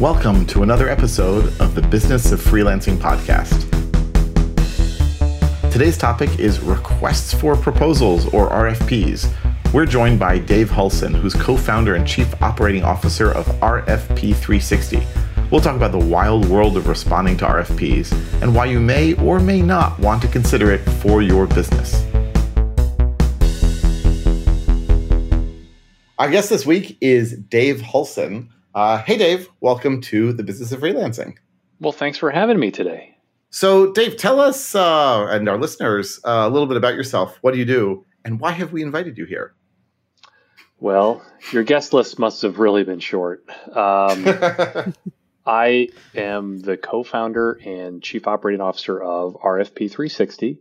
Welcome to another episode of the Business of Freelancing podcast. Today's topic is requests for proposals or RFPs. We're joined by Dave Hulsen, who's co founder and chief operating officer of RFP 360. We'll talk about the wild world of responding to RFPs and why you may or may not want to consider it for your business. Our guest this week is Dave Hulsen. Uh, hey, Dave, welcome to the Business of Freelancing. Well, thanks for having me today. So, Dave, tell us uh, and our listeners uh, a little bit about yourself. What do you do, and why have we invited you here? Well, your guest list must have really been short. Um, I am the co founder and chief operating officer of RFP 360.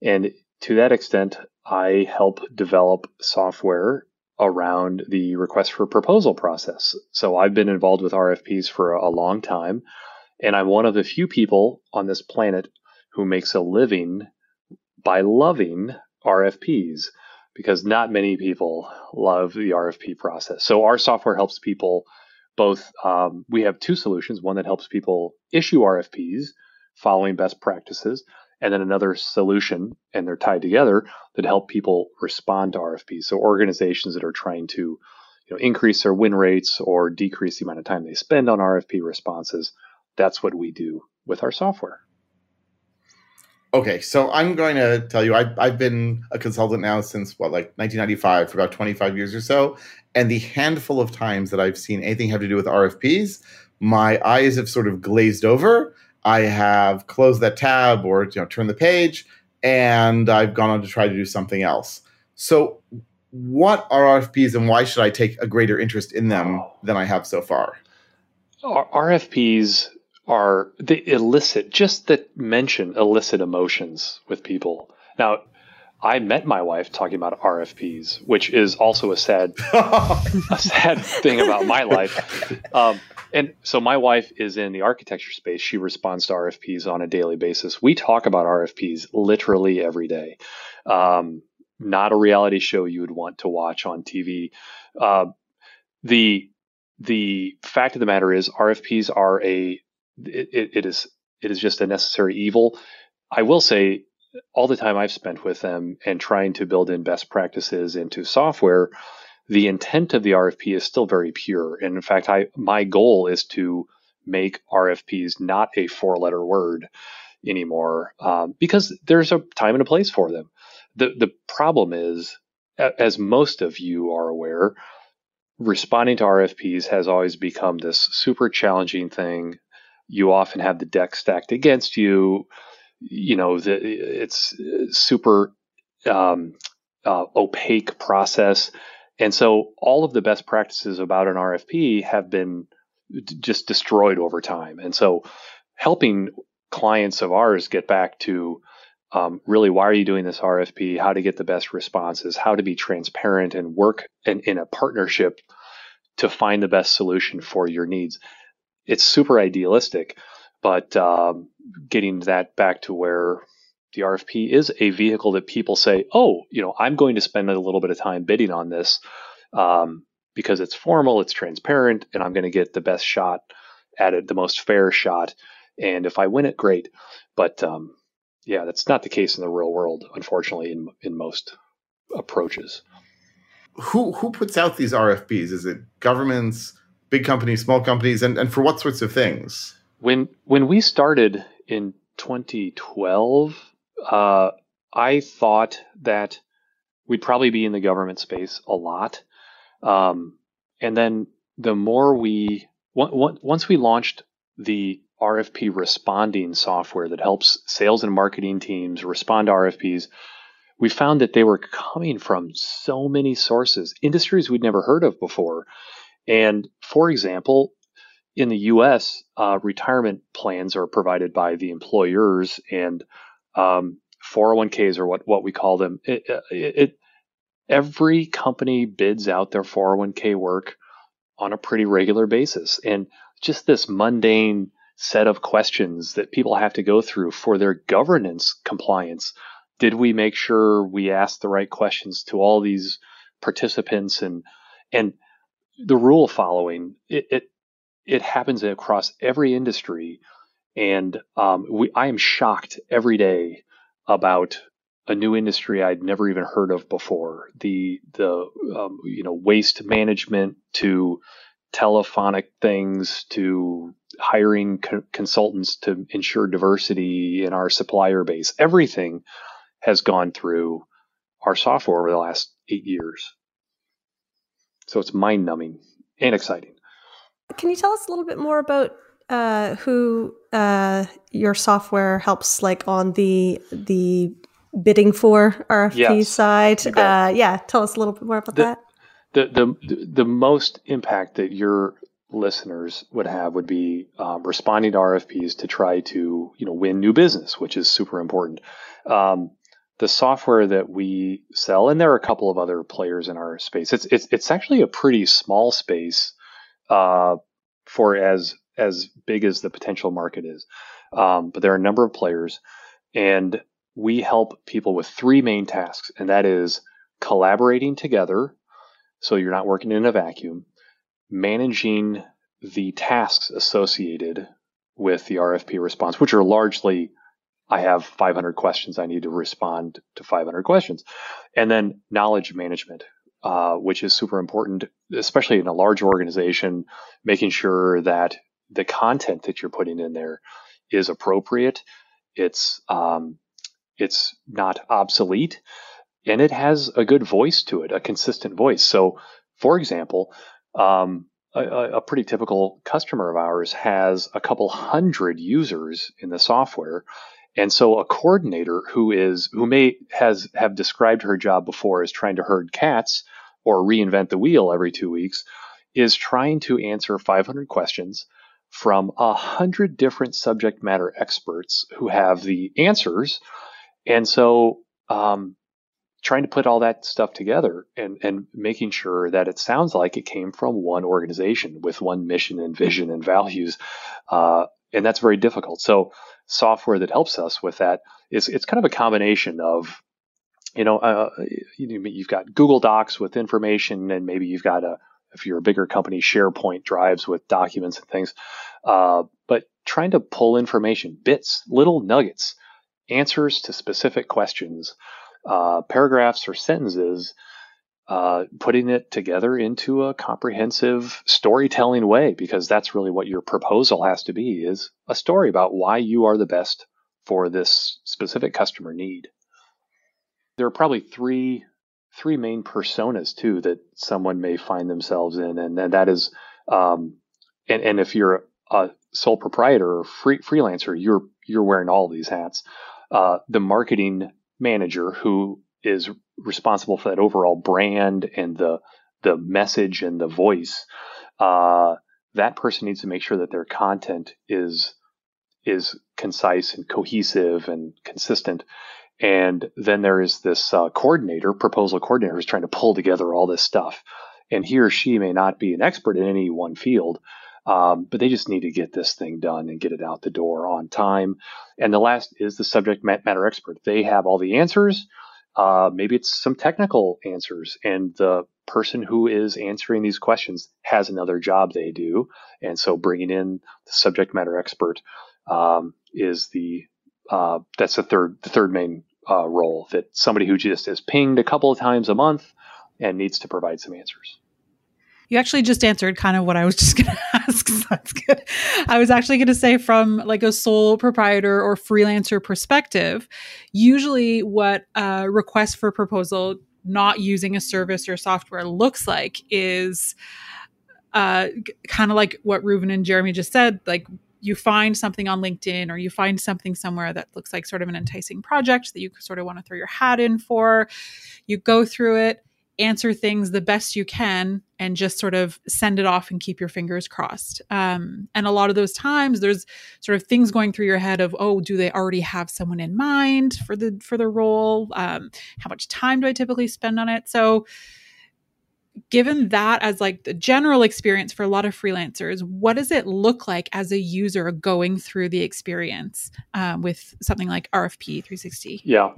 And to that extent, I help develop software around the request for proposal process. So I've been involved with RFPs for a long time, and I'm one of the few people on this planet who makes a living by loving RFPs because not many people love the RFP process. So our software helps people both. Um, we have two solutions: one that helps people issue RFPs following best practices, and then another solution, and they're tied together that help people respond to RFPs. So organizations that are trying to you know, increase their win rates or decrease the amount of time they spend on RFP responses, that's what we do with our software. Okay, so I'm going to tell you, I've, I've been a consultant now since what, like 1995, for about 25 years or so. And the handful of times that I've seen anything have to do with RFPs, my eyes have sort of glazed over I have closed that tab or you know turned the page, and I've gone on to try to do something else. So, what are RFPs, and why should I take a greater interest in them than I have so far? RFPs are they elicit just the mention elicit emotions with people. Now, I met my wife talking about RFPs, which is also a sad, a sad thing about my life. Um, and so my wife is in the architecture space. She responds to RFPs on a daily basis. We talk about RFPs literally every day. Um, not a reality show you would want to watch on TV. Uh, the the fact of the matter is RFPs are a it, it is it is just a necessary evil. I will say all the time I've spent with them and trying to build in best practices into software, the intent of the RFP is still very pure. And in fact, I my goal is to make RFPs not a four letter word anymore um, because there's a time and a place for them. The the problem is, as most of you are aware, responding to RFPs has always become this super challenging thing. You often have the deck stacked against you. You know, the, it's super um, uh, opaque process. And so all of the best practices about an RFP have been d- just destroyed over time. And so helping clients of ours get back to um, really why are you doing this RFP, how to get the best responses, how to be transparent and work in, in a partnership to find the best solution for your needs. It's super idealistic, but um, getting that back to where the RFP is a vehicle that people say, oh, you know, I'm going to spend a little bit of time bidding on this um, because it's formal, it's transparent, and I'm going to get the best shot at it, the most fair shot. And if I win it, great. But um, yeah, that's not the case in the real world, unfortunately, in in most approaches. Who who puts out these RFPs? Is it governments, big companies, small companies, and, and for what sorts of things? When when we started in 2012, uh, I thought that we'd probably be in the government space a lot. Um, and then the more we, once we launched the RFP responding software that helps sales and marketing teams respond to RFPs, we found that they were coming from so many sources, industries we'd never heard of before. And for example, in the US, uh, retirement plans are provided by the employers, and um, 401ks are what, what we call them. It, it, it, every company bids out their 401k work on a pretty regular basis. And just this mundane set of questions that people have to go through for their governance compliance. Did we make sure we asked the right questions to all these participants and and the rule following it, it it happens across every industry, and um, we, I am shocked every day about a new industry I'd never even heard of before. The the um, you know waste management to telephonic things to hiring co- consultants to ensure diversity in our supplier base. Everything has gone through our software over the last eight years. So it's mind numbing and exciting. Can you tell us a little bit more about uh, who uh, your software helps, like on the the bidding for RFP yes, side? Uh, yeah, tell us a little bit more about the, that. The, the the most impact that your listeners would have would be um, responding to RFPs to try to you know win new business, which is super important. Um, the software that we sell, and there are a couple of other players in our space. It's it's it's actually a pretty small space uh, for as as big as the potential market is. Um, but there are a number of players, and we help people with three main tasks, and that is collaborating together, so you're not working in a vacuum, managing the tasks associated with the RFP response, which are largely I have 500 questions. I need to respond to 500 questions. And then knowledge management, uh, which is super important, especially in a large organization, making sure that the content that you're putting in there is appropriate. It's, um, it's not obsolete and it has a good voice to it, a consistent voice. So, for example, um, a, a, pretty typical customer of ours has a couple hundred users in the software and so a coordinator who is who may has have described her job before as trying to herd cats or reinvent the wheel every 2 weeks is trying to answer 500 questions from a hundred different subject matter experts who have the answers. And so um, trying to put all that stuff together and, and making sure that it sounds like it came from one organization with one mission and vision and values. Uh, and that's very difficult. So software that helps us with that is it's kind of a combination of you know uh, you've got Google Docs with information, and maybe you've got a if you're a bigger company SharePoint drives with documents and things. Uh, but trying to pull information, bits, little nuggets, answers to specific questions, uh, paragraphs or sentences uh, putting it together into a comprehensive storytelling way because that's really what your proposal has to be is a story about why you are the best for this specific customer need. There are probably three three main personas too that someone may find themselves in and, and that is um, and, and if you're a sole proprietor or free, freelancer you're you're wearing all these hats. Uh, the marketing manager who is responsible for that overall brand and the the message and the voice, uh, that person needs to make sure that their content is is concise and cohesive and consistent. And then there is this uh, coordinator, proposal coordinator, who's trying to pull together all this stuff. And he or she may not be an expert in any one field, um, but they just need to get this thing done and get it out the door on time. And the last is the subject matter expert. They have all the answers. Uh, maybe it's some technical answers, and the person who is answering these questions has another job they do, and so bringing in the subject matter expert um, is the uh, that's the third the third main uh, role that somebody who just is pinged a couple of times a month and needs to provide some answers. You actually just answered kind of what I was just going to ask. That's good. I was actually going to say from like a sole proprietor or freelancer perspective, usually what a request for proposal not using a service or software looks like is uh, kind of like what Reuven and Jeremy just said, like you find something on LinkedIn or you find something somewhere that looks like sort of an enticing project that you sort of want to throw your hat in for. You go through it, answer things the best you can and just sort of send it off and keep your fingers crossed. Um, and a lot of those times, there's sort of things going through your head of, oh, do they already have someone in mind for the for the role? Um, how much time do I typically spend on it? So, given that as like the general experience for a lot of freelancers, what does it look like as a user going through the experience um, with something like RFP 360? Yeah.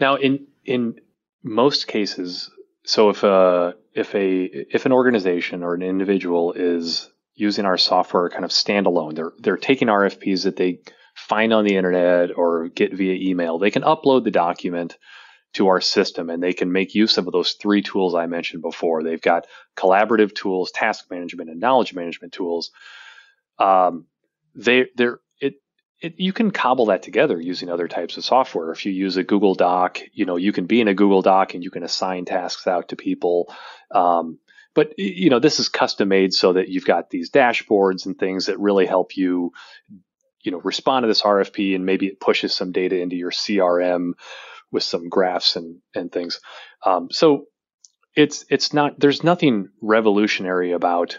Now, in in most cases, so if a if a if an organization or an individual is using our software kind of standalone. They're they're taking RFPs that they find on the internet or get via email. They can upload the document to our system and they can make use of those three tools I mentioned before. They've got collaborative tools, task management, and knowledge management tools. Um, they they're it, you can cobble that together using other types of software. If you use a Google Doc, you know you can be in a Google Doc and you can assign tasks out to people. Um, but you know this is custom made so that you've got these dashboards and things that really help you you know respond to this RFP and maybe it pushes some data into your CRM with some graphs and and things. Um, so it's it's not there's nothing revolutionary about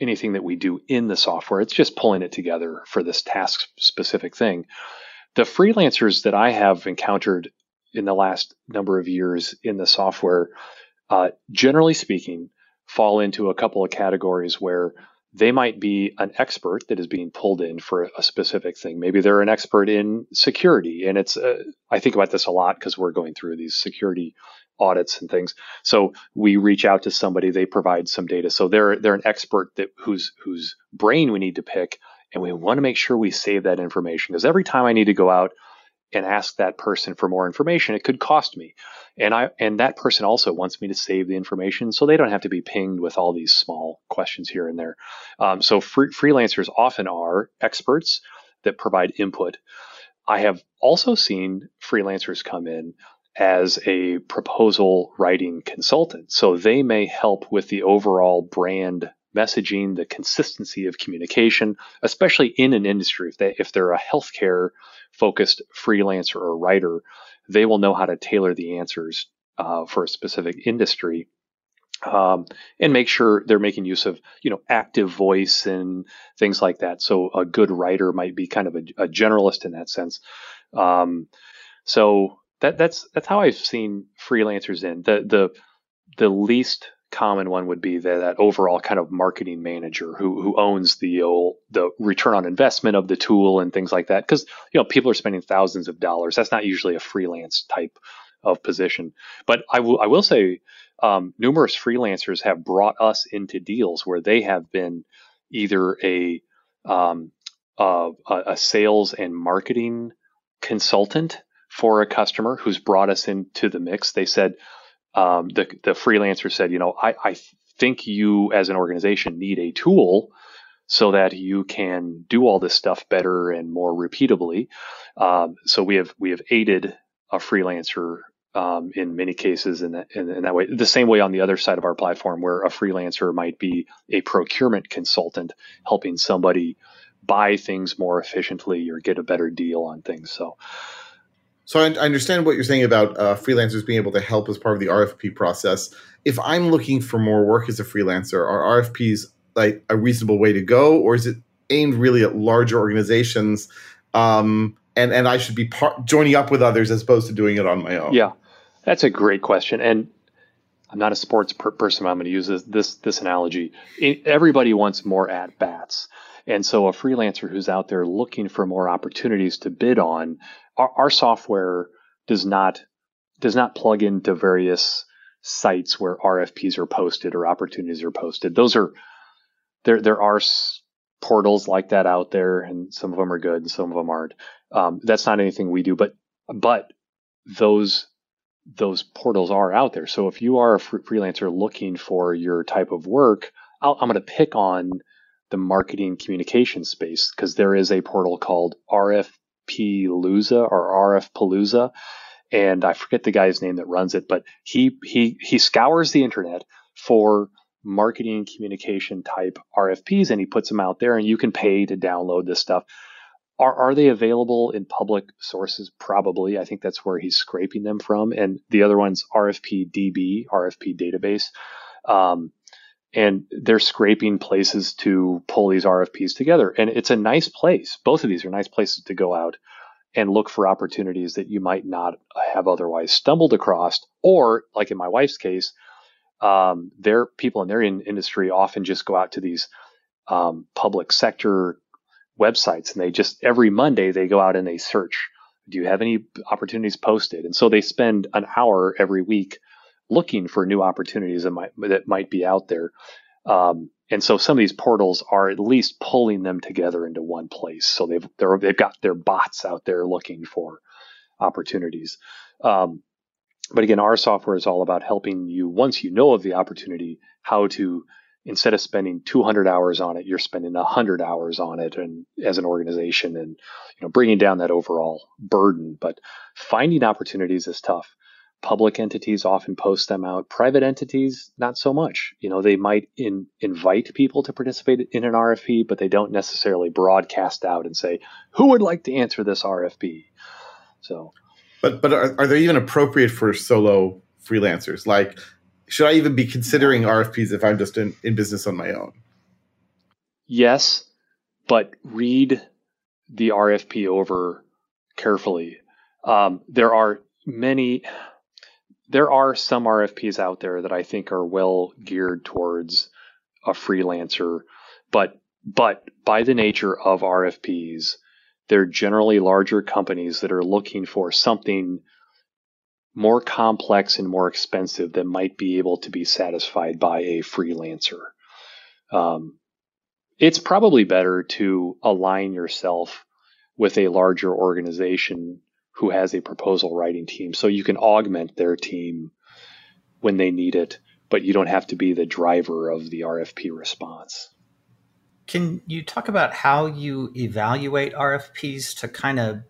anything that we do in the software. It's just pulling it together for this task specific thing. The freelancers that I have encountered in the last number of years in the software, uh, generally speaking, fall into a couple of categories where they might be an expert that is being pulled in for a specific thing. Maybe they're an expert in security, and it's. Uh, I think about this a lot because we're going through these security audits and things. So we reach out to somebody, they provide some data. So they're they're an expert that whose whose brain we need to pick, and we want to make sure we save that information because every time I need to go out and ask that person for more information, it could cost me. And I and that person also wants me to save the information so they don't have to be pinged with all these small questions here and there. Um, so free, freelancers often are experts that provide input. I have also seen freelancers come in as a proposal writing consultant. So they may help with the overall brand messaging, the consistency of communication, especially in an industry. If they if they're a healthcare focused freelancer or writer, they will know how to tailor the answers uh, for a specific industry. Um, and make sure they're making use of you know active voice and things like that. So a good writer might be kind of a, a generalist in that sense. Um, so that that's that's how I've seen freelancers in. The the the least common one would be the, that overall kind of marketing manager who who owns the old, the return on investment of the tool and things like that. Because you know people are spending thousands of dollars. That's not usually a freelance type of position. But I will I will say um, numerous freelancers have brought us into deals where they have been either a um, uh, a sales and marketing consultant for a customer who's brought us into the mix. They said, um, the, the freelancer said, you know, I, I think you as an organization need a tool so that you can do all this stuff better and more repeatably. Um, so we have we have aided a freelancer um, in many cases in that, in, in, that way. The same way on the other side of our platform, where a freelancer might be a procurement consultant helping somebody buy things more efficiently or get a better deal on things. So so I, understand what you're saying about uh, freelancers being able to help as part of the RFP process. If I'm looking for more work as a freelancer, are RFPs like a reasonable way to go, or is it aimed really at larger organizations? Um, and and I should be joining up with others as opposed to doing it on my own. Yeah, that's a great question, and I'm not a sports per- person. I'm going to use this this, this analogy. It, everybody wants more at bats. And so a freelancer who's out there looking for more opportunities to bid on, our, our software does not does not plug into various sites where RFPs are posted or opportunities are posted. Those are there. There are portals like that out there, and some of them are good, and some of them aren't. Um, that's not anything we do, but but those those portals are out there. So if you are a freelancer looking for your type of work, i am going to pick on the marketing communication space because there is a portal called RFP Luza or RF Palooza. And I forget the guy's name that runs it, but he he he scours the internet for marketing communication type RFPs and he puts them out there and you can pay to download this stuff. Are, are they available in public sources? Probably. I think that's where he's scraping them from. And the other one's RFP DB, RFP database. Um, and they're scraping places to pull these RFPs together. And it's a nice place. Both of these are nice places to go out and look for opportunities that you might not have otherwise stumbled across. Or, like in my wife's case, um, their people in their in- industry often just go out to these um, public sector websites and they just every Monday they go out and they search. Do you have any opportunities posted? And so they spend an hour every week looking for new opportunities that might that might be out there. Um, and so some of these portals are at least pulling them together into one place. So they've they've got their bots out there looking for opportunities. Um, but again, our software is all about helping you once you know of the opportunity, how to instead of spending 200 hours on it, you're spending 100 hours on it, and as an organization, and you know bringing down that overall burden. But finding opportunities is tough. Public entities often post them out. Private entities, not so much. You know, they might in, invite people to participate in an RFP, but they don't necessarily broadcast out and say, "Who would like to answer this RFP?" So, but but are, are they even appropriate for solo freelancers? Like, should I even be considering RFPs if I'm just in, in business on my own? Yes, but read the RFP over carefully. Um, there are many there are some RFPs out there that I think are well geared towards a freelancer, but but by the nature of RFPs, they're generally larger companies that are looking for something more complex and more expensive that might be able to be satisfied by a freelancer. Um, it's probably better to align yourself with a larger organization who has a proposal writing team. So you can augment their team when they need it, but you don't have to be the driver of the RFP response. Can you talk about how you evaluate RFPs to kind of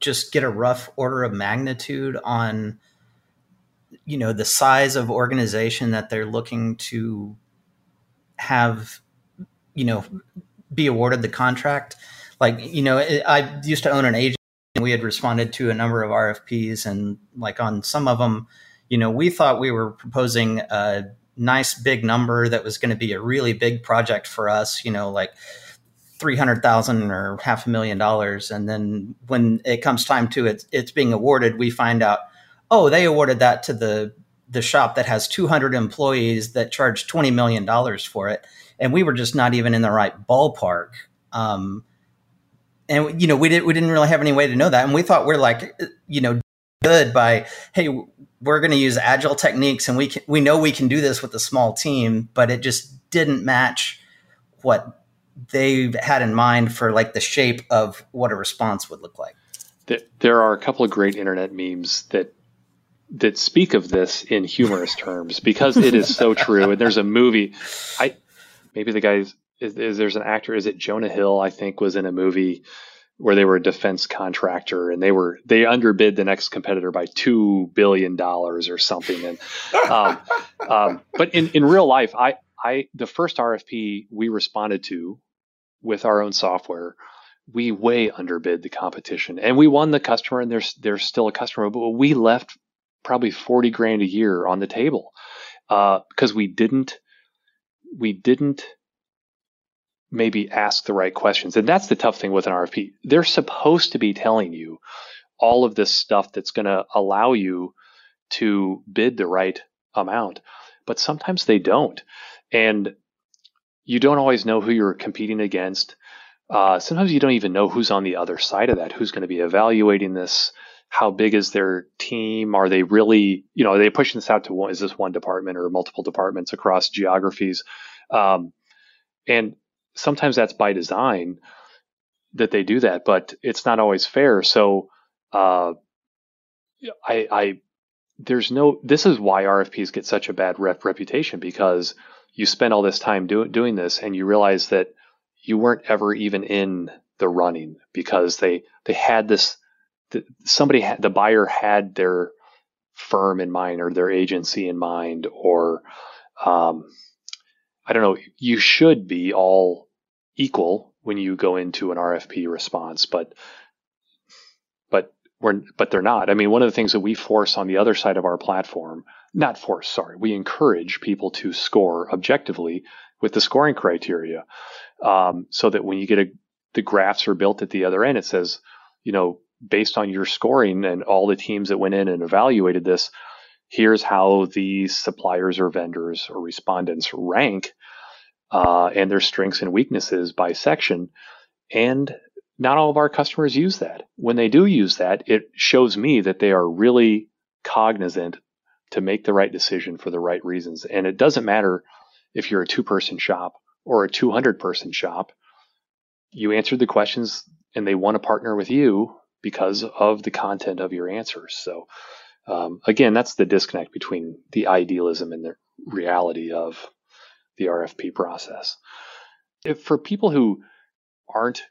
just get a rough order of magnitude on you know the size of organization that they're looking to have you know be awarded the contract like you know i used to own an agent we had responded to a number of RFPs, and like on some of them, you know, we thought we were proposing a nice big number that was going to be a really big project for us, you know, like three hundred thousand or half a million dollars, and then when it comes time to it, it's being awarded, we find out, oh, they awarded that to the the shop that has 200 employees that charge 20 million dollars for it. And we were just not even in the right ballpark um, and you know we didn't we didn't really have any way to know that. And we thought we're like you know good by hey we're going to use agile techniques and we can we know we can do this with a small team but it just didn't match what they had in mind for like the shape of what a response would look like. There are a couple of great internet memes that that speak of this in humorous terms because it is so true. And there's a movie i maybe the guy's is, is there's an actor is it Jonah Hill I think was in a movie where they were a defense contractor and they were they underbid the next competitor by two billion dollars or something and um, um, but in in real life I I the first RFP we responded to with our own software we way underbid the competition and we won the customer and there's there's still a customer but we left probably 40 grand a year on the table Uh because uh, we didn't we didn't maybe ask the right questions. And that's the tough thing with an RFP. They're supposed to be telling you all of this stuff that's going to allow you to bid the right amount, but sometimes they don't. And you don't always know who you're competing against. Uh, sometimes you don't even know who's on the other side of that, who's going to be evaluating this. How big is their team? Are they really, you know, are they pushing this out to one? Is this one department or multiple departments across geographies? Um, and sometimes that's by design that they do that, but it's not always fair. So, uh, I, I, there's no, this is why RFPs get such a bad rep reputation because you spend all this time do, doing this and you realize that you weren't ever even in the running because they, they had this, the, somebody had, the buyer had their firm in mind or their agency in mind or, um, I don't know, you should be all equal when you go into an RFP response, but but we're but they're not. I mean, one of the things that we force on the other side of our platform, not force, sorry, we encourage people to score objectively with the scoring criteria, um, so that when you get a the graphs are built at the other end, it says, you know, based on your scoring and all the teams that went in and evaluated this, here's how these suppliers or vendors or respondents rank uh, and their strengths and weaknesses by section. And not all of our customers use that. When they do use that, it shows me that they are really cognizant to make the right decision for the right reasons. And it doesn't matter if you're a two person shop or a 200 person shop, you answered the questions and they want to partner with you because of the content of your answers. So, um, again, that's the disconnect between the idealism and the reality of the RFP process. If for people who aren't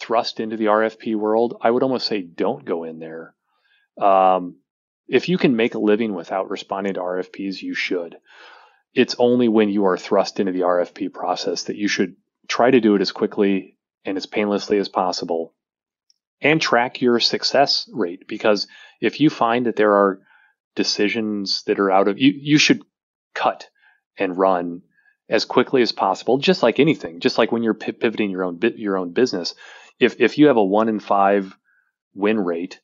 thrust into the RFP world, I would almost say don't go in there. Um, if you can make a living without responding to RFPs, you should. It's only when you are thrust into the RFP process that you should try to do it as quickly and as painlessly as possible and track your success rate because if you find that there are decisions that are out of you you should cut and run as quickly as possible just like anything just like when you're pivoting your own your own business if if you have a 1 in 5 win rate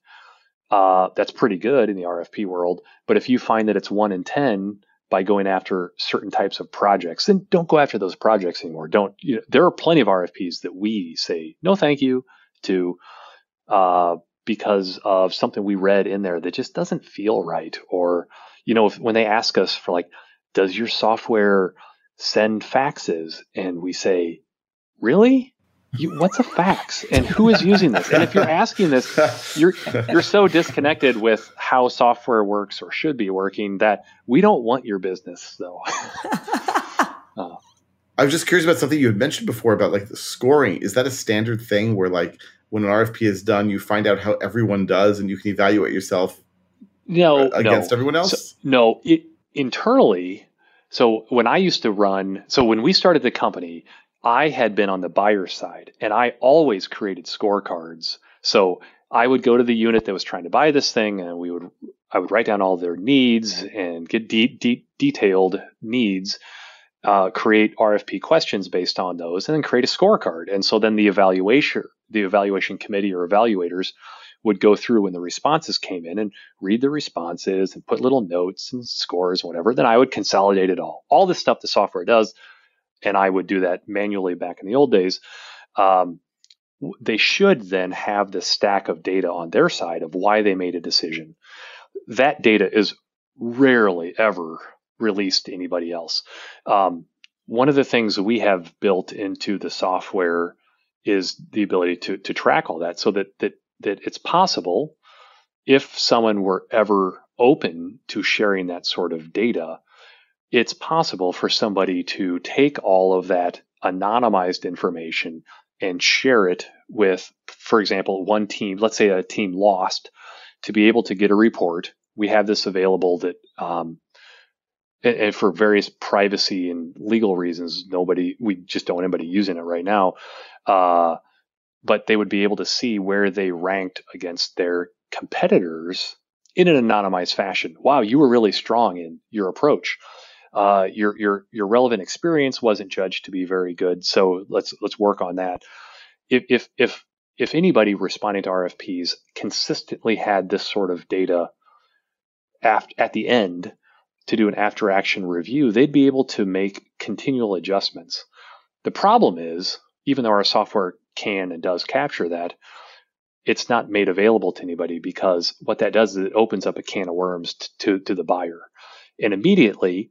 uh, that's pretty good in the RFP world but if you find that it's 1 in 10 by going after certain types of projects, then don't go after those projects anymore. Don't. You know, there are plenty of RFPs that we say no, thank you to, uh, because of something we read in there that just doesn't feel right. Or, you know, if, when they ask us for like, does your software send faxes? And we say, really? you, what's a fax and who is using this? And if you're asking this, you're you're so disconnected with how software works or should be working that we don't want your business. So, uh, I was just curious about something you had mentioned before about like the scoring. Is that a standard thing where like when an RFP is done, you find out how everyone does and you can evaluate yourself? No, against no. everyone else. So, no, it, internally. So when I used to run, so when we started the company, I had been on the buyer side and I always created scorecards. So I would go to the unit that was trying to buy this thing and we would I would write down all their needs and get deep, deep detailed needs, uh, create RFP questions based on those, and then create a scorecard. And so then the evaluation the evaluation committee or evaluators would go through when the responses came in and read the responses and put little notes and scores, whatever. Then I would consolidate it all. All the stuff the software does and I would do that manually back in the old days. Um, they should then have the stack of data on their side of why they made a decision. That data is rarely ever released to anybody else. Um, one of the things we have built into the software is the ability to to track all that, so that that that it's possible if someone were ever open to sharing that sort of data it's possible for somebody to take all of that anonymized information and share it with, for example, one team, let's say a team lost, to be able to get a report. We have this available that, um, and, and for various privacy and legal reasons, nobody, we just don't anybody using it right now. Uh, but they would be able to see where they ranked against their competitors in an anonymized fashion. Wow, you were really strong in your approach uh, your your your relevant experience wasn't judged to be very good. So let's let's work on that. If if if if anybody responding to RFPs consistently had this sort of data at, at the end to do an after action review, they'd be able to make continual adjustments. The problem is, even though our software can and does capture that, it's not made available to anybody because what that does is it opens up a can of worms to, to the buyer. And immediately,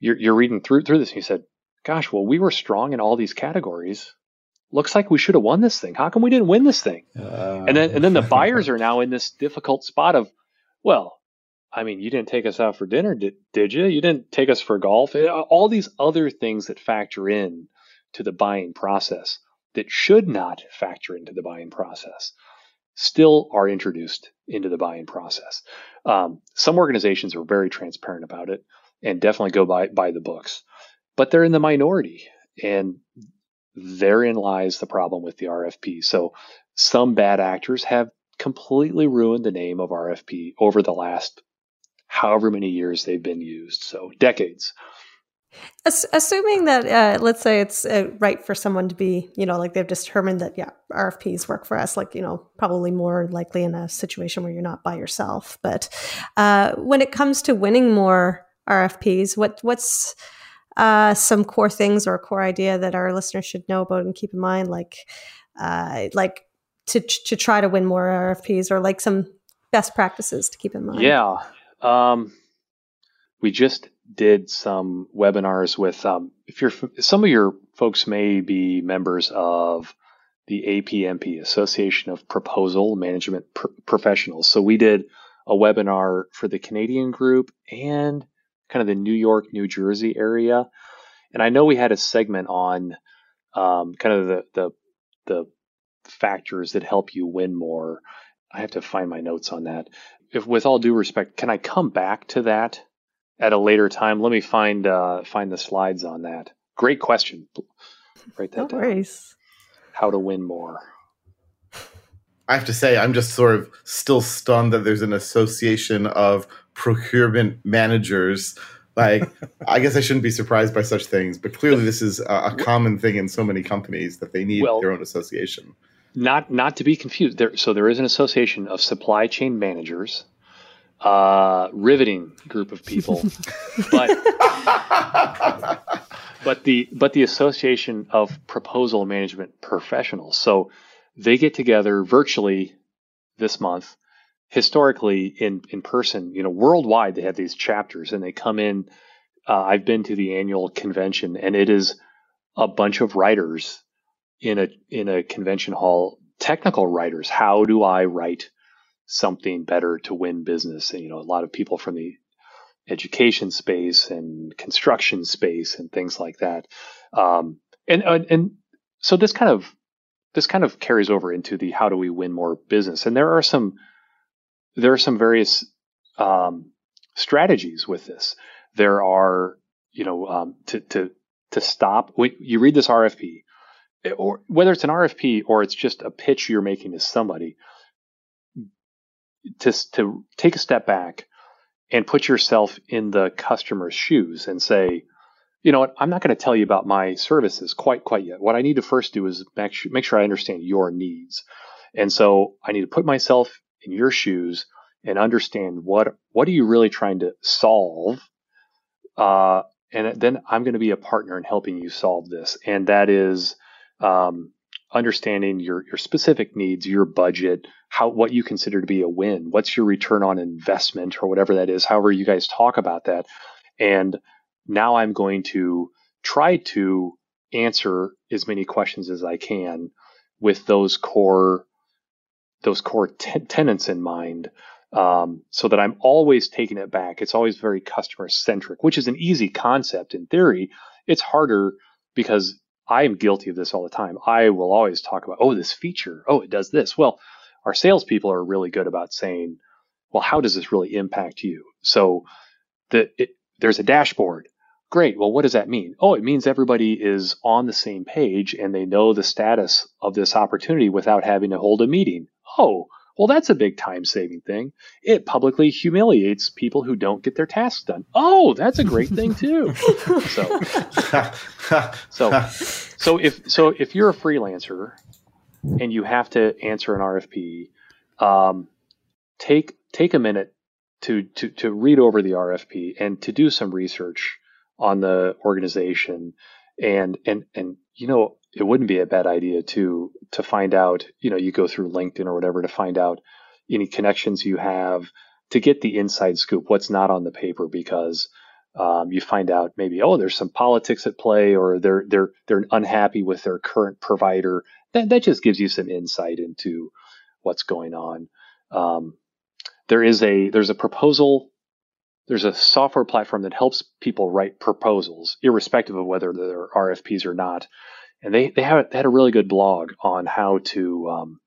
you're, you're reading through through this and you said, gosh, well, we were strong in all these categories. Looks like we should have won this thing. How come we didn't win this thing? Uh, and then and then the buyers are now in this difficult spot of, well, I mean, you didn't take us out for dinner, did, did you? You didn't take us for golf. All these other things that factor in to the buying process that should not factor into the buying process still are introduced into the buying process. Um, some organizations are very transparent about it and definitely go by by the books. But they're in the minority, and therein lies the problem with the RFP. So some bad actors have completely ruined the name of RFP over the last however many years they've been used. So decades. Assuming that, uh, let's say it's uh, right for someone to be, you know, like they've determined that, yeah, RFPs work for us, like, you know, probably more likely in a situation where you're not by yourself. But uh, when it comes to winning more RFPs. What what's uh, some core things or a core idea that our listeners should know about and keep in mind, like uh, like to to try to win more RFPs, or like some best practices to keep in mind? Yeah, um, we just did some webinars with um, if you're some of your folks may be members of the APMP Association of Proposal Management Pro- Professionals. So we did a webinar for the Canadian group and kind of the New York, New Jersey area, and I know we had a segment on um, kind of the, the the factors that help you win more. I have to find my notes on that. If, with all due respect, can I come back to that at a later time? Let me find uh, find the slides on that. Great question. Write that no down. worries. How to win more. I have to say, I'm just sort of still stunned that there's an association of procurement managers. Like, I guess I shouldn't be surprised by such things, but clearly this is a, a common thing in so many companies that they need well, their own association. Not, not to be confused. There, so there is an association of supply chain managers, uh, riveting group of people, but but the but the association of proposal management professionals. So they get together virtually this month. Historically, in in person, you know, worldwide, they have these chapters, and they come in. Uh, I've been to the annual convention, and it is a bunch of writers in a in a convention hall, technical writers. How do I write something better to win business? And you know, a lot of people from the education space and construction space and things like that. Um, and, and so this kind of this kind of carries over into the how do we win more business. And there are some there are some various um, strategies with this. There are you know um, to to to stop when you read this RFP, or whether it's an RFP or it's just a pitch you're making to somebody, to to take a step back and put yourself in the customer's shoes and say, you know what, I'm not going to tell you about my services quite quite yet. What I need to first do is make sure, make sure I understand your needs. And so I need to put myself in your shoes and understand what what are you really trying to solve. Uh, and then I'm going to be a partner in helping you solve this. And that is um, understanding your your specific needs, your budget, how what you consider to be a win, what's your return on investment or whatever that is, however you guys talk about that. And now I'm going to try to answer as many questions as I can with those core those core tenants in mind um, so that I'm always taking it back. It's always very customer centric, which is an easy concept in theory. It's harder because I am guilty of this all the time. I will always talk about, oh, this feature, oh, it does this. Well, our salespeople are really good about saying, well, how does this really impact you? So the, it, there's a dashboard. Great. Well, what does that mean? Oh, it means everybody is on the same page and they know the status of this opportunity without having to hold a meeting. Oh, well, that's a big time saving thing. It publicly humiliates people who don't get their tasks done. Oh, that's a great thing too. so, so, so if so, if you're a freelancer and you have to answer an RFP, um, take take a minute to to to read over the RFP and to do some research on the organization. And and and you know it wouldn't be a bad idea to to find out you know you go through linkedin or whatever to find out any connections you have to get the inside scoop what's not on the paper because um, you find out maybe oh there's some politics at play or they're they're they're unhappy with their current provider that that just gives you some insight into what's going on um, there is a there's a proposal there's a software platform that helps people write proposals, irrespective of whether they're RFPs or not. And they they, have, they had a really good blog on how to um,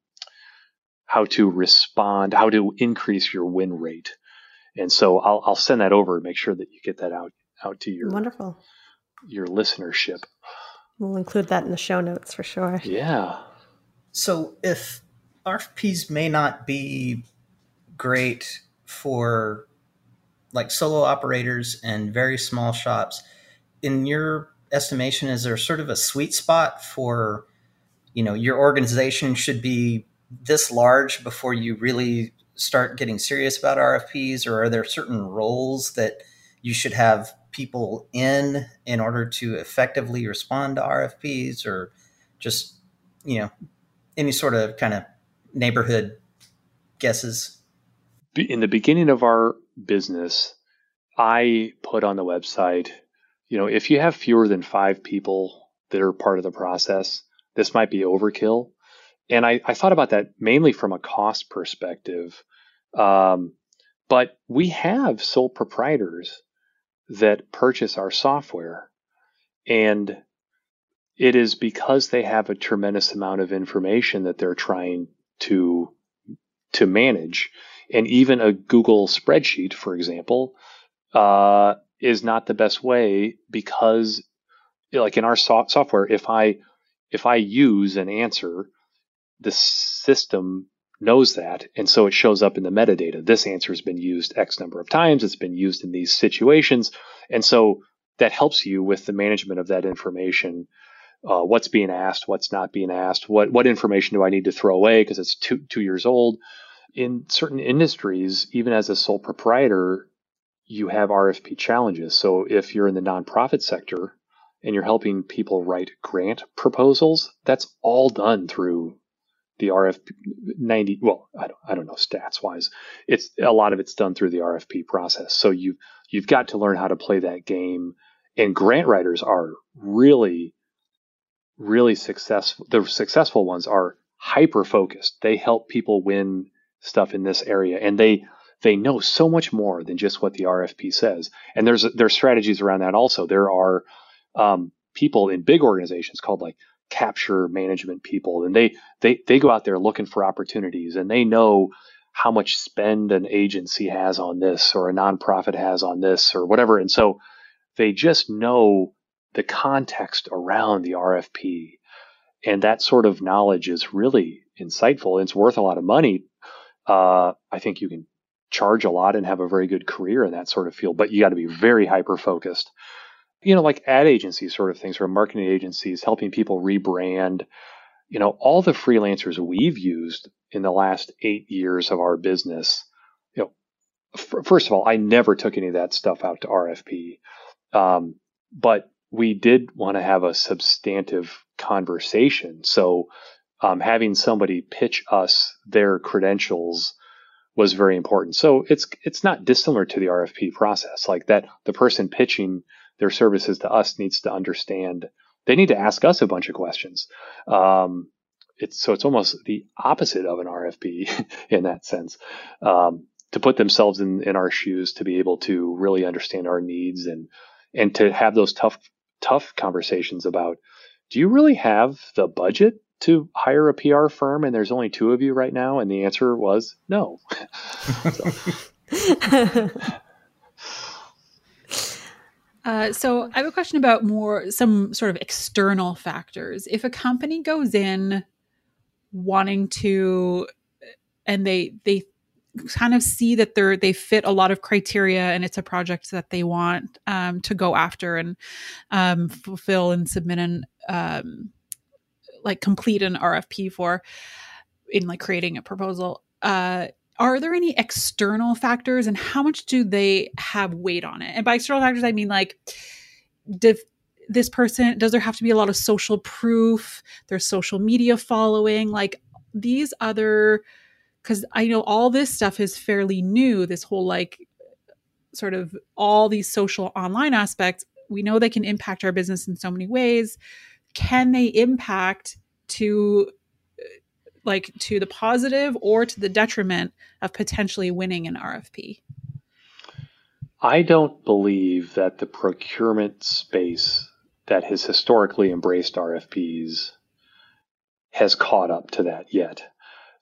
how to respond, how to increase your win rate. And so I'll I'll send that over and make sure that you get that out out to your wonderful your listenership. We'll include that in the show notes for sure. Yeah. So if RFPs may not be great for like solo operators and very small shops, in your estimation, is there sort of a sweet spot for, you know, your organization should be this large before you really start getting serious about RFPs, or are there certain roles that you should have people in in order to effectively respond to RFPs, or just you know any sort of kind of neighborhood guesses? In the beginning of our business, I put on the website, you know, if you have fewer than five people that are part of the process, this might be overkill. And I, I thought about that mainly from a cost perspective. Um, but we have sole proprietors that purchase our software. And it is because they have a tremendous amount of information that they're trying to to manage. And even a Google spreadsheet, for example, uh, is not the best way because, like in our so- software, if I if I use an answer, the system knows that, and so it shows up in the metadata. This answer has been used X number of times. It's been used in these situations, and so that helps you with the management of that information. Uh, what's being asked, what's not being asked, what what information do I need to throw away because it's two two years old. In certain industries, even as a sole proprietor, you have RFP challenges. So if you're in the nonprofit sector and you're helping people write grant proposals, that's all done through the RFP 90 well I don't, I don't know stats wise. It's a lot of it's done through the RFP process. So you you've got to learn how to play that game. And grant writers are really really successful. The successful ones are hyper focused they help people win stuff in this area. And they they know so much more than just what the RFP says. And there's there's strategies around that also. There are um, people in big organizations called like capture management people, and they they they go out there looking for opportunities, and they know how much spend an agency has on this or a nonprofit has on this or whatever, and so they just know the context around the RFP, and that sort of knowledge is really insightful. It's worth a lot of money. Uh, I think you can charge a lot and have a very good career in that sort of field, but you got to be very hyper focused. You know, like ad agencies sort of things or marketing agencies helping people rebrand. You know, all the freelancers we've used in the last eight years of our business, you know, f- first of all, I never took any of that stuff out to RFP. Um, but we did want to have a substantive conversation. So um, having somebody pitch us their credentials was very important. So it's it's not dissimilar to the RFP process. Like that, the person pitching their services to us needs to understand. They need to ask us a bunch of questions. Um, it's so it's almost the opposite of an RFP in that sense. Um, to put themselves in, in our shoes to be able to really understand our needs and and to have those tough tough conversations about do you really have the budget to hire a PR firm and there's only two of you right now? And the answer was no. so. Uh, so I have a question about more some sort of external factors. If a company goes in wanting to, and they they kind of see that they're they fit a lot of criteria and it's a project that they want um, to go after and um, fulfill and submit an um, like complete an RFP for in like creating a proposal. Uh, are there any external factors and how much do they have weight on it? And by external factors, I mean like, did this person, does there have to be a lot of social proof, their social media following, like these other, because I know all this stuff is fairly new, this whole like sort of all these social online aspects. We know they can impact our business in so many ways can they impact to like to the positive or to the detriment of potentially winning an RFP? I don't believe that the procurement space that has historically embraced RFPs has caught up to that yet.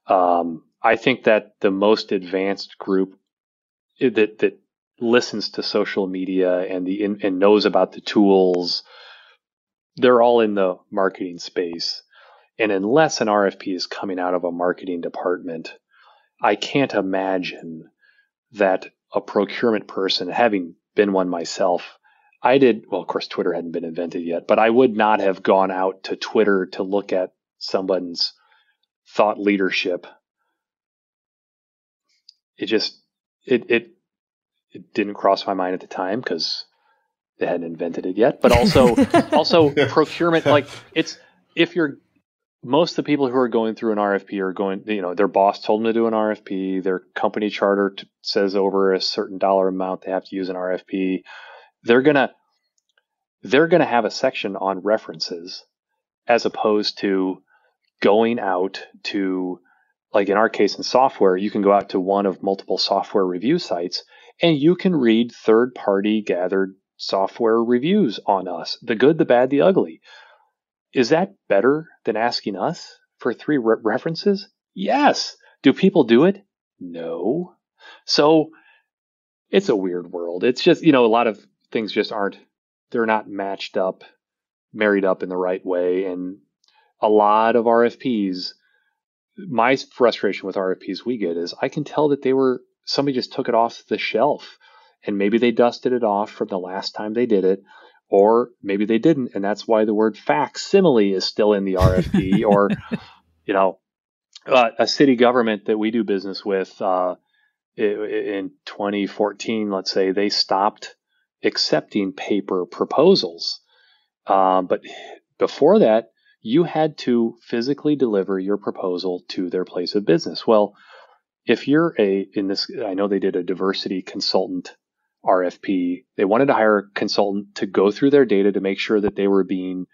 Um, I think that the most advanced group that that listens to social media and the and knows about the tools they're all in the marketing space. And unless an RFP is coming out of a marketing department, I can't imagine that a procurement person, having been one myself, I did, well, of course, Twitter hadn't been invented yet, but I would not have gone out to Twitter to look at someone's thought leadership. It just, it, it, it didn't cross my mind at the time because they hadn't invented it yet, but also also procurement. Like it's if you're most of the people who are going through an RFP are going, you know, their boss told them to do an RFP. Their company charter t- says over a certain dollar amount they have to use an RFP. They're gonna they're gonna have a section on references as opposed to going out to like in our case in software, you can go out to one of multiple software review sites and you can read third party gathered software reviews on us the good, the bad, the ugly. Is that better than asking us for three re- references? Yes. Do people do it? No. So it's a weird world. It's just, you know, a lot of things just aren't, they're not matched up, married up in the right way. And a lot of RFPs, my frustration with RFPs we get is I can tell that they were, somebody just took it off the shelf and maybe they dusted it off from the last time they did it or maybe they didn't, and that's why the word facsimile is still in the RFP. or, you know, uh, a city government that we do business with uh, in 2014, let's say, they stopped accepting paper proposals. Um, but before that, you had to physically deliver your proposal to their place of business. Well, if you're a in this, I know they did a diversity consultant RFP. They wanted to hire a consultant to go through their data to make sure that they were being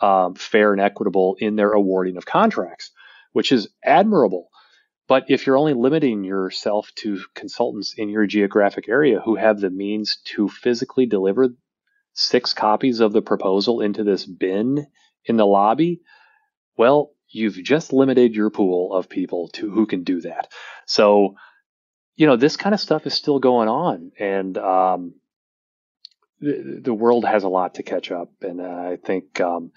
um, fair and equitable in their awarding of contracts, which is admirable. But if you're only limiting yourself to consultants in your geographic area who have the means to physically deliver six copies of the proposal into this bin in the lobby, well, you've just limited your pool of people to who can do that. So you know, this kind of stuff is still going on, and um, the, the, world has a lot to catch up. And uh, I think um,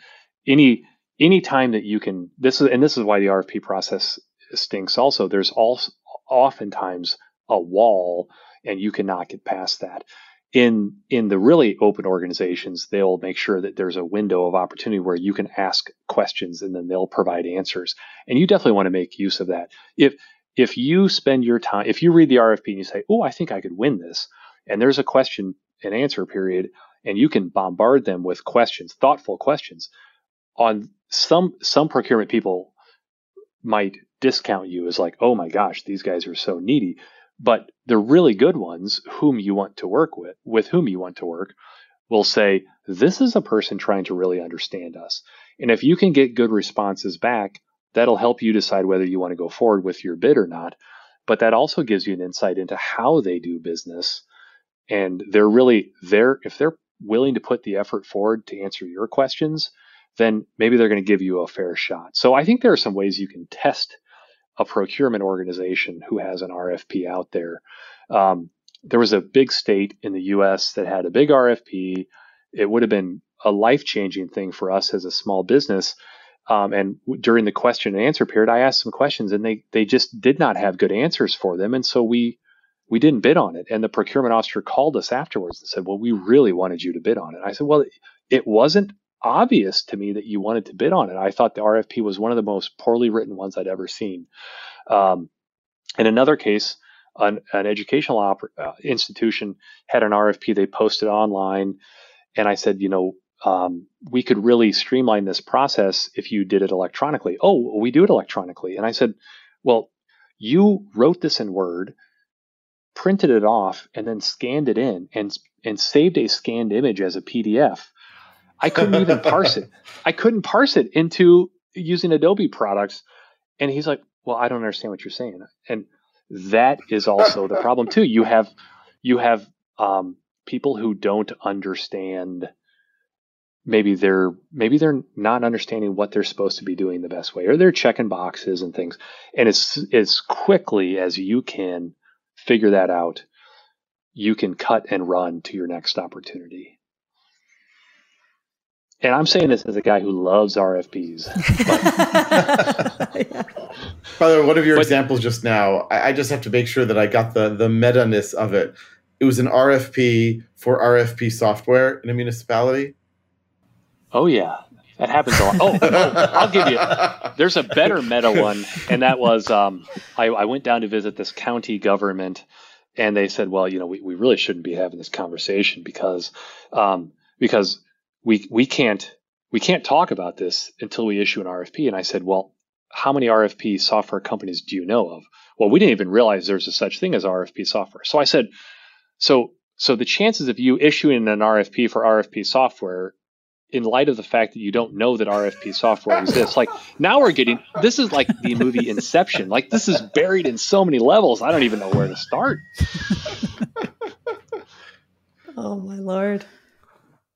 any any time that you can, this is and this is why the RFP process stinks. Also, there's also oftentimes a wall, and you cannot get past that. In in the really open organizations, they'll make sure that there's a window of opportunity where you can ask questions, and then they'll provide answers. And you definitely want to make use of that. If if you spend your time, if you read the RFP and you say, oh, I think I could win this, and there's a question and answer period, and you can bombard them with questions, thoughtful questions, on some some procurement people might discount you as like, oh my gosh, these guys are so needy. But the really good ones, whom you want to work with, with whom you want to work, will say, this is a person trying to really understand us. And if you can get good responses back, That'll help you decide whether you want to go forward with your bid or not. But that also gives you an insight into how they do business. And they're really there, if they're willing to put the effort forward to answer your questions, then maybe they're going to give you a fair shot. So I think there are some ways you can test a procurement organization who has an RFP out there. Um, there was a big state in the US that had a big RFP. It would have been a life changing thing for us as a small business um, and w- during the question and answer period, I asked some questions, and they they just did not have good answers for them, and so we we didn't bid on it. And the procurement officer called us afterwards and said, "Well, we really wanted you to bid on it." I said, "Well, it wasn't obvious to me that you wanted to bid on it. I thought the RFP was one of the most poorly written ones I'd ever seen." Um, in another case, an, an educational op- uh, institution had an RFP they posted online, and I said, "You know, um, we could really streamline this process if you did it electronically. Oh, we do it electronically. And I said, well, you wrote this in Word, printed it off, and then scanned it in and, and saved a scanned image as a PDF. I couldn't even parse it. I couldn't parse it into using Adobe products. And he's like, well, I don't understand what you're saying. And that is also the problem too. You have, you have, um, people who don't understand maybe they're maybe they're not understanding what they're supposed to be doing the best way or they're checking boxes and things. And as as quickly as you can figure that out you can cut and run to your next opportunity. And i'm saying this as a guy who loves rfps by the way one of your but, examples just now I, I just have to make sure that i got the the meta-ness of it. It was an rfp for rfp software in a municipality Oh yeah, that happens a lot. Oh, oh, I'll give you. There's a better meta one, and that was um, I, I, went down to visit this county government, and they said, well, you know, we, we really shouldn't be having this conversation because um, because we we can't we can't talk about this until we issue an RFP. And I said, well, how many RFP software companies do you know of? Well, we didn't even realize there's a such thing as RFP software. So I said, so so the chances of you issuing an RFP for RFP software in light of the fact that you don't know that RFP software exists, like now we're getting this is like the movie Inception. Like this is buried in so many levels. I don't even know where to start. oh my lord.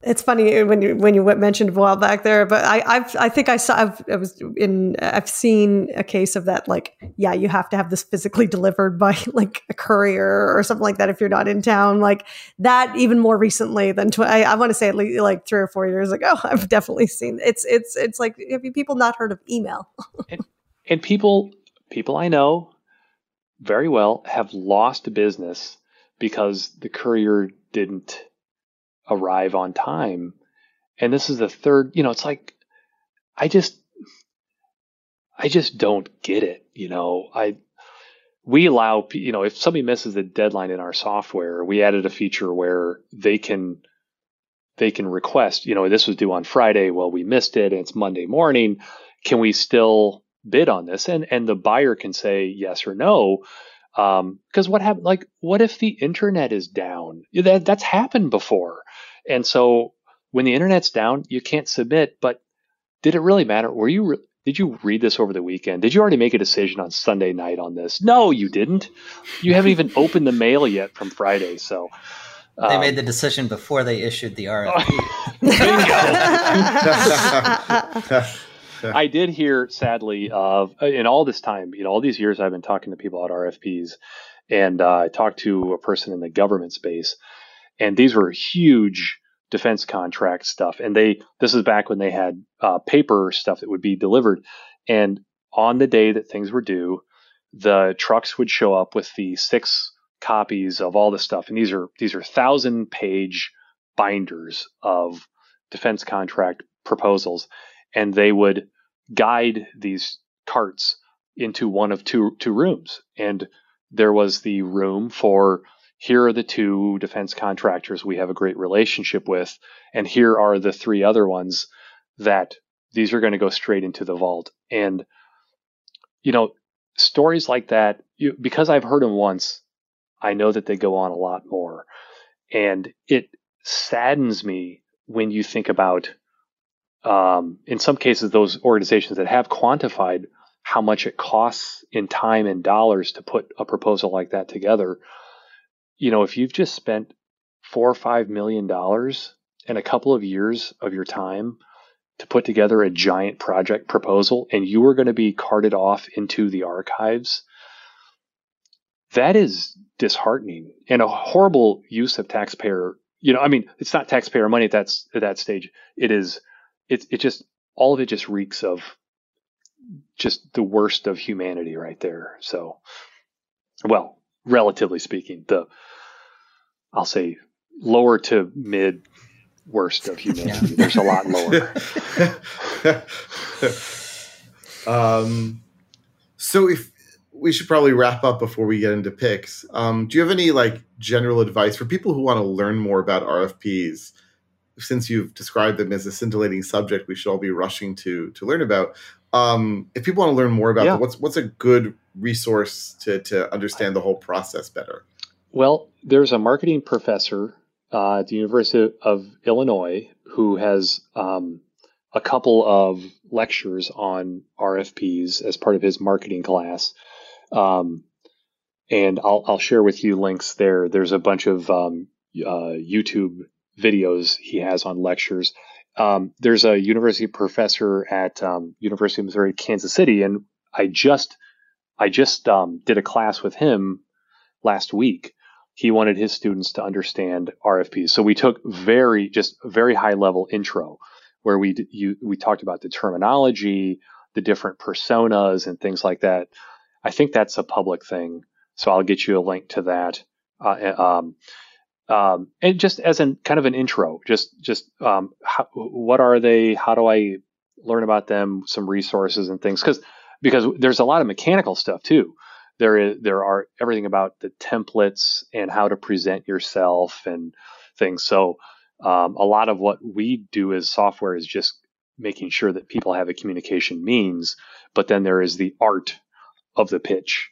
It's funny when you when you mentioned a while back there, but I I've, i think I saw I've, I was in I've seen a case of that. Like, yeah, you have to have this physically delivered by like a courier or something like that if you're not in town. Like that, even more recently than tw- I, I want to say at least like three or four years ago. I've definitely seen it's it's it's like have you people not heard of email? and, and people people I know very well have lost business because the courier didn't arrive on time. And this is the third, you know, it's like, I just, I just don't get it. You know, I, we allow, you know, if somebody misses the deadline in our software, we added a feature where they can, they can request, you know, this was due on Friday. Well, we missed it and it's Monday morning. Can we still bid on this? And, and the buyer can say yes or no. Um, cause what happened, like, what if the internet is down? That, that's happened before. And so when the internet's down, you can't submit. But did it really matter? Were you re- did you read this over the weekend? Did you already make a decision on Sunday night on this? No, you didn't. You haven't even opened the mail yet from Friday. So um, they made the decision before they issued the RFP. I did hear, sadly, of uh, in all this time, you know, all these years I've been talking to people about RFPs, and uh, I talked to a person in the government space, and these were huge defense contract stuff. And they this is back when they had uh, paper stuff that would be delivered, and on the day that things were due, the trucks would show up with the six copies of all the stuff, and these are these are thousand page binders of defense contract proposals, and they would guide these carts into one of two two rooms, and there was the room for here are the two defense contractors we have a great relationship with, and here are the three other ones that these are going to go straight into the vault. And, you know, stories like that, you, because I've heard them once, I know that they go on a lot more. And it saddens me when you think about, um, in some cases, those organizations that have quantified how much it costs in time and dollars to put a proposal like that together you know, if you've just spent four or five million dollars and a couple of years of your time to put together a giant project proposal and you are going to be carted off into the archives, that is disheartening and a horrible use of taxpayer. You know, I mean, it's not taxpayer money at that at that stage. It is. It it just all of it just reeks of just the worst of humanity right there. So, well, relatively speaking, the I'll say lower to mid worst of humanity. Yeah. There's a lot lower. um, so if we should probably wrap up before we get into picks. Um, do you have any like general advice for people who want to learn more about RFPs? Since you've described them as a scintillating subject, we should all be rushing to to learn about. Um, if people want to learn more about yeah. them, what's what's a good resource to to understand the whole process better? Well, there's a marketing professor uh, at the University of Illinois who has um, a couple of lectures on RFPs as part of his marketing class. Um, and I'll, I'll, share with you links there. There's a bunch of um, uh, YouTube videos he has on lectures. Um, there's a university professor at um, University of Missouri Kansas City, and I just I just um, did a class with him last week. He wanted his students to understand RFPs, so we took very just very high level intro where we you, we talked about the terminology, the different personas, and things like that. I think that's a public thing, so I'll get you a link to that. Uh, um, and just as an kind of an intro, just just um, how, what are they? How do I learn about them? Some resources and things because because there's a lot of mechanical stuff too. There is there are everything about the templates and how to present yourself and things. So um, a lot of what we do as software is just making sure that people have a communication means, but then there is the art of the pitch.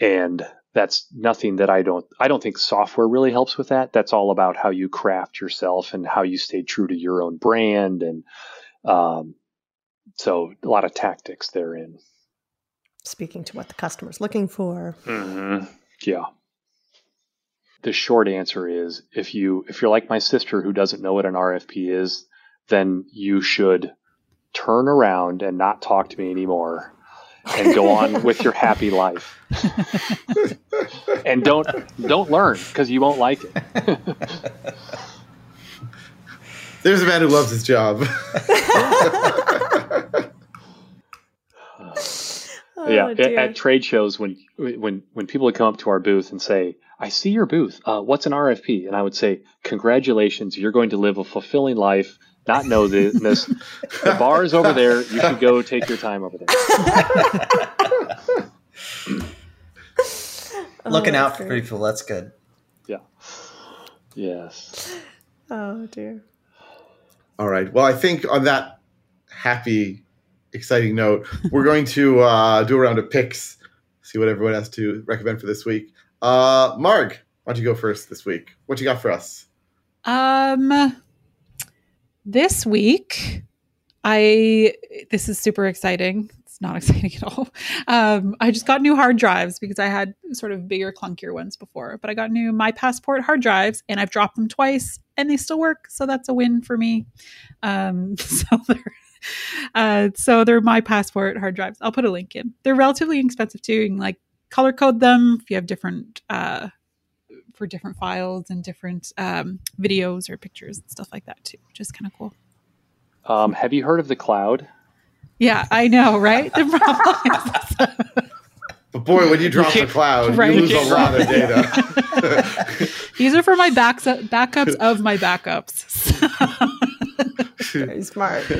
And that's nothing that I don't I don't think software really helps with that. That's all about how you craft yourself and how you stay true to your own brand and um, so a lot of tactics therein. Speaking to what the customer's looking for. Mm-hmm. Yeah. The short answer is if you if you're like my sister who doesn't know what an RFP is, then you should turn around and not talk to me anymore and go on with your happy life. and don't don't learn because you won't like it. There's a man who loves his job. oh, yeah, at, at, trade shows when when when people would come up to our booth and say, "I see your booth. Uh, what's an RFP?" and I would say, "Congratulations, you're going to live a fulfilling life." Not know this. the bar is over there. You can go take your time over there. Looking oh, out for great. people. That's good. Yeah. Yes. Oh dear. All right. Well, I think on that happy, exciting note, we're going to uh, do a round of picks, see what everyone has to recommend for this week. Uh, Marg, why don't you go first this week? What you got for us? Um, this week, I this is super exciting. It's not exciting at all. Um, I just got new hard drives because I had sort of bigger, clunkier ones before. But I got new My Passport hard drives, and I've dropped them twice, and they still work. So that's a win for me. Um, so they're uh, so they're My Passport hard drives. I'll put a link in. They're relatively inexpensive too. You can like color code them if you have different uh, for different files and different um, videos or pictures and stuff like that too, which is kind of cool. Um, have you heard of the cloud? Yeah, I know, right? The problem But boy, when you drop you the cloud, right, you lose a lot of data. These are for my backs backups of my backups. Very smart.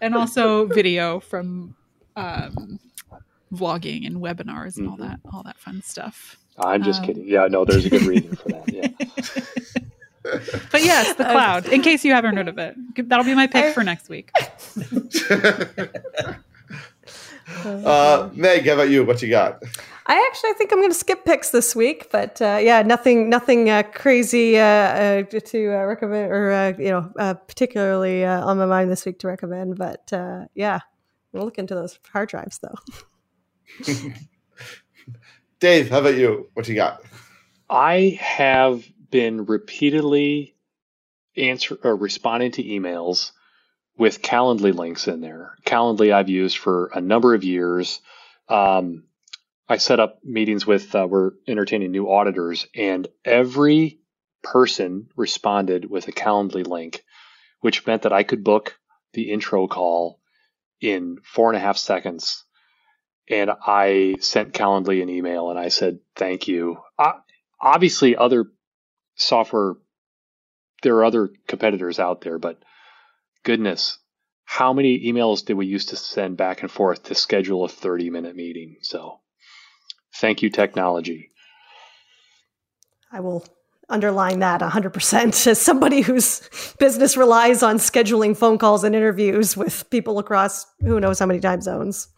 and also video from um, vlogging and webinars and mm-hmm. all that all that fun stuff. I'm just um, kidding. Yeah, no, there's a good reason for that. Yeah. but yes, the cloud. In case you haven't heard of it, that'll be my pick I, for next week. uh, Meg, how about you? What you got? I actually think I'm going to skip picks this week, but uh, yeah, nothing, nothing uh, crazy uh, uh to uh, recommend, or uh, you know, particularly on my mind this week to recommend. But yeah, we'll look into those hard drives though. Dave, how about you? What you got? I have been repeatedly answer or responding to emails with Calendly links in there. Calendly I've used for a number of years. Um, I set up meetings with uh, we're entertaining new auditors, and every person responded with a Calendly link, which meant that I could book the intro call in four and a half seconds and I sent Calendly an email and I said, thank you. Uh, obviously, other software, there are other competitors out there, but goodness, how many emails did we used to send back and forth to schedule a 30 minute meeting? So thank you, technology. I will underline that 100% as somebody whose business relies on scheduling phone calls and interviews with people across who knows how many time zones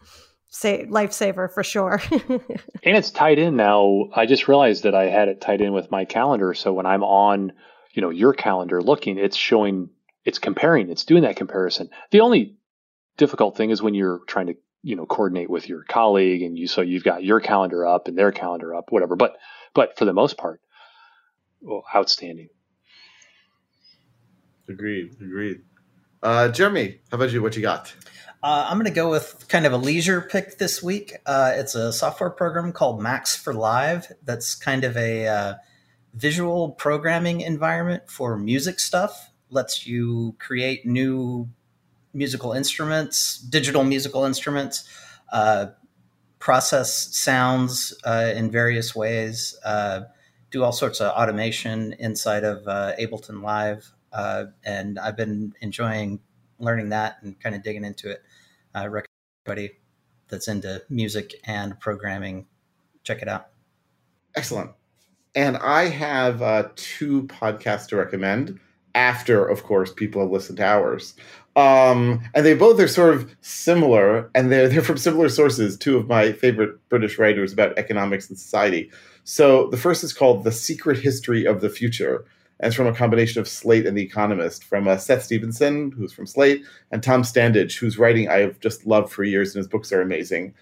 say lifesaver for sure. and it's tied in now. I just realized that I had it tied in with my calendar. So when I'm on, you know, your calendar looking, it's showing, it's comparing, it's doing that comparison. The only difficult thing is when you're trying to, you know, coordinate with your colleague and you, so you've got your calendar up and their calendar up, whatever. But, but for the most part, well, outstanding. Agreed. Agreed. Uh, Jeremy, how about you? What you got? Uh, I'm going to go with kind of a leisure pick this week. Uh, it's a software program called Max for Live. That's kind of a uh, visual programming environment for music stuff. Lets you create new musical instruments, digital musical instruments, uh, process sounds uh, in various ways, uh, do all sorts of automation inside of Ableton Live. and I've been enjoying learning that and kind of digging into it. I recommend anybody that's into music and programming check it out. Excellent. And I have uh, two podcasts to recommend after, of course, people have listened to ours. Um, and they both are sort of similar, and they're they're from similar sources. Two of my favorite British writers about economics and society. So the first is called "The Secret History of the Future," and it's from a combination of Slate and The Economist, from uh, Seth Stevenson, who's from Slate, and Tom Standage, whose writing I've just loved for years, and his books are amazing.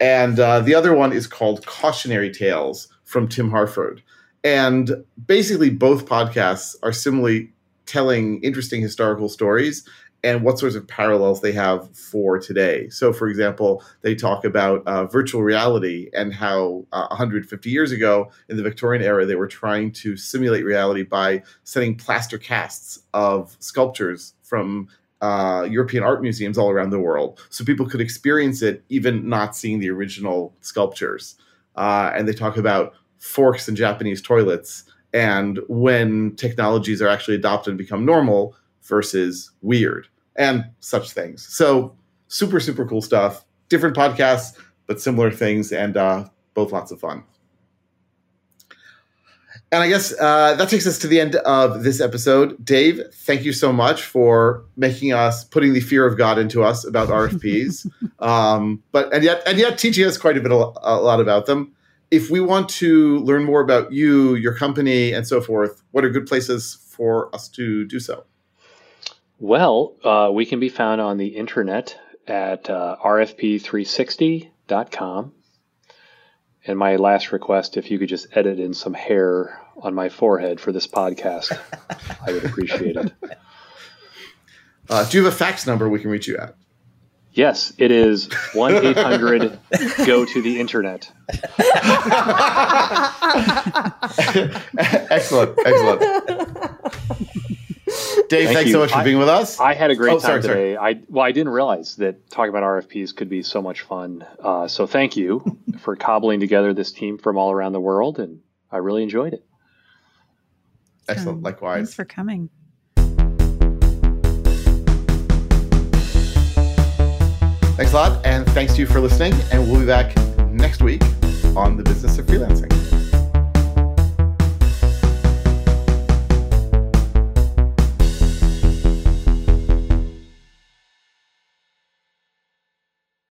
And uh, the other one is called "Cautionary Tales" from Tim Harford. And basically, both podcasts are similarly telling interesting historical stories and what sorts of parallels they have for today. So, for example, they talk about uh, virtual reality and how uh, 150 years ago in the Victorian era, they were trying to simulate reality by setting plaster casts of sculptures from uh, European art museums all around the world, so people could experience it even not seeing the original sculptures. Uh, and they talk about forks in Japanese toilets and when technologies are actually adopted and become normal versus weird and such things. So super, super cool stuff. Different podcasts, but similar things, and uh, both lots of fun. And I guess uh, that takes us to the end of this episode. Dave, thank you so much for making us putting the fear of God into us about RFPs, um, but and yet and yet teaching us quite a bit a lot about them. If we want to learn more about you, your company, and so forth, what are good places for us to do so? Well, uh, we can be found on the internet at uh, rfp360.com. And my last request, if you could just edit in some hair on my forehead for this podcast, I would appreciate it. Uh, do you have a fax number we can reach you at? Yes, it is 1 800 go to the internet. excellent, excellent. Dave, Thank thanks you. so much for I, being with us. I had a great oh, time sorry, today. Sorry. I well, I didn't realize that talking about RFPs could be so much fun. Uh, so thank you for cobbling together this team from all around the world, and I really enjoyed it. Excellent. Um, Likewise. Thanks for coming. Thanks a lot, and thanks to you for listening. And we'll be back next week on the business of freelancing.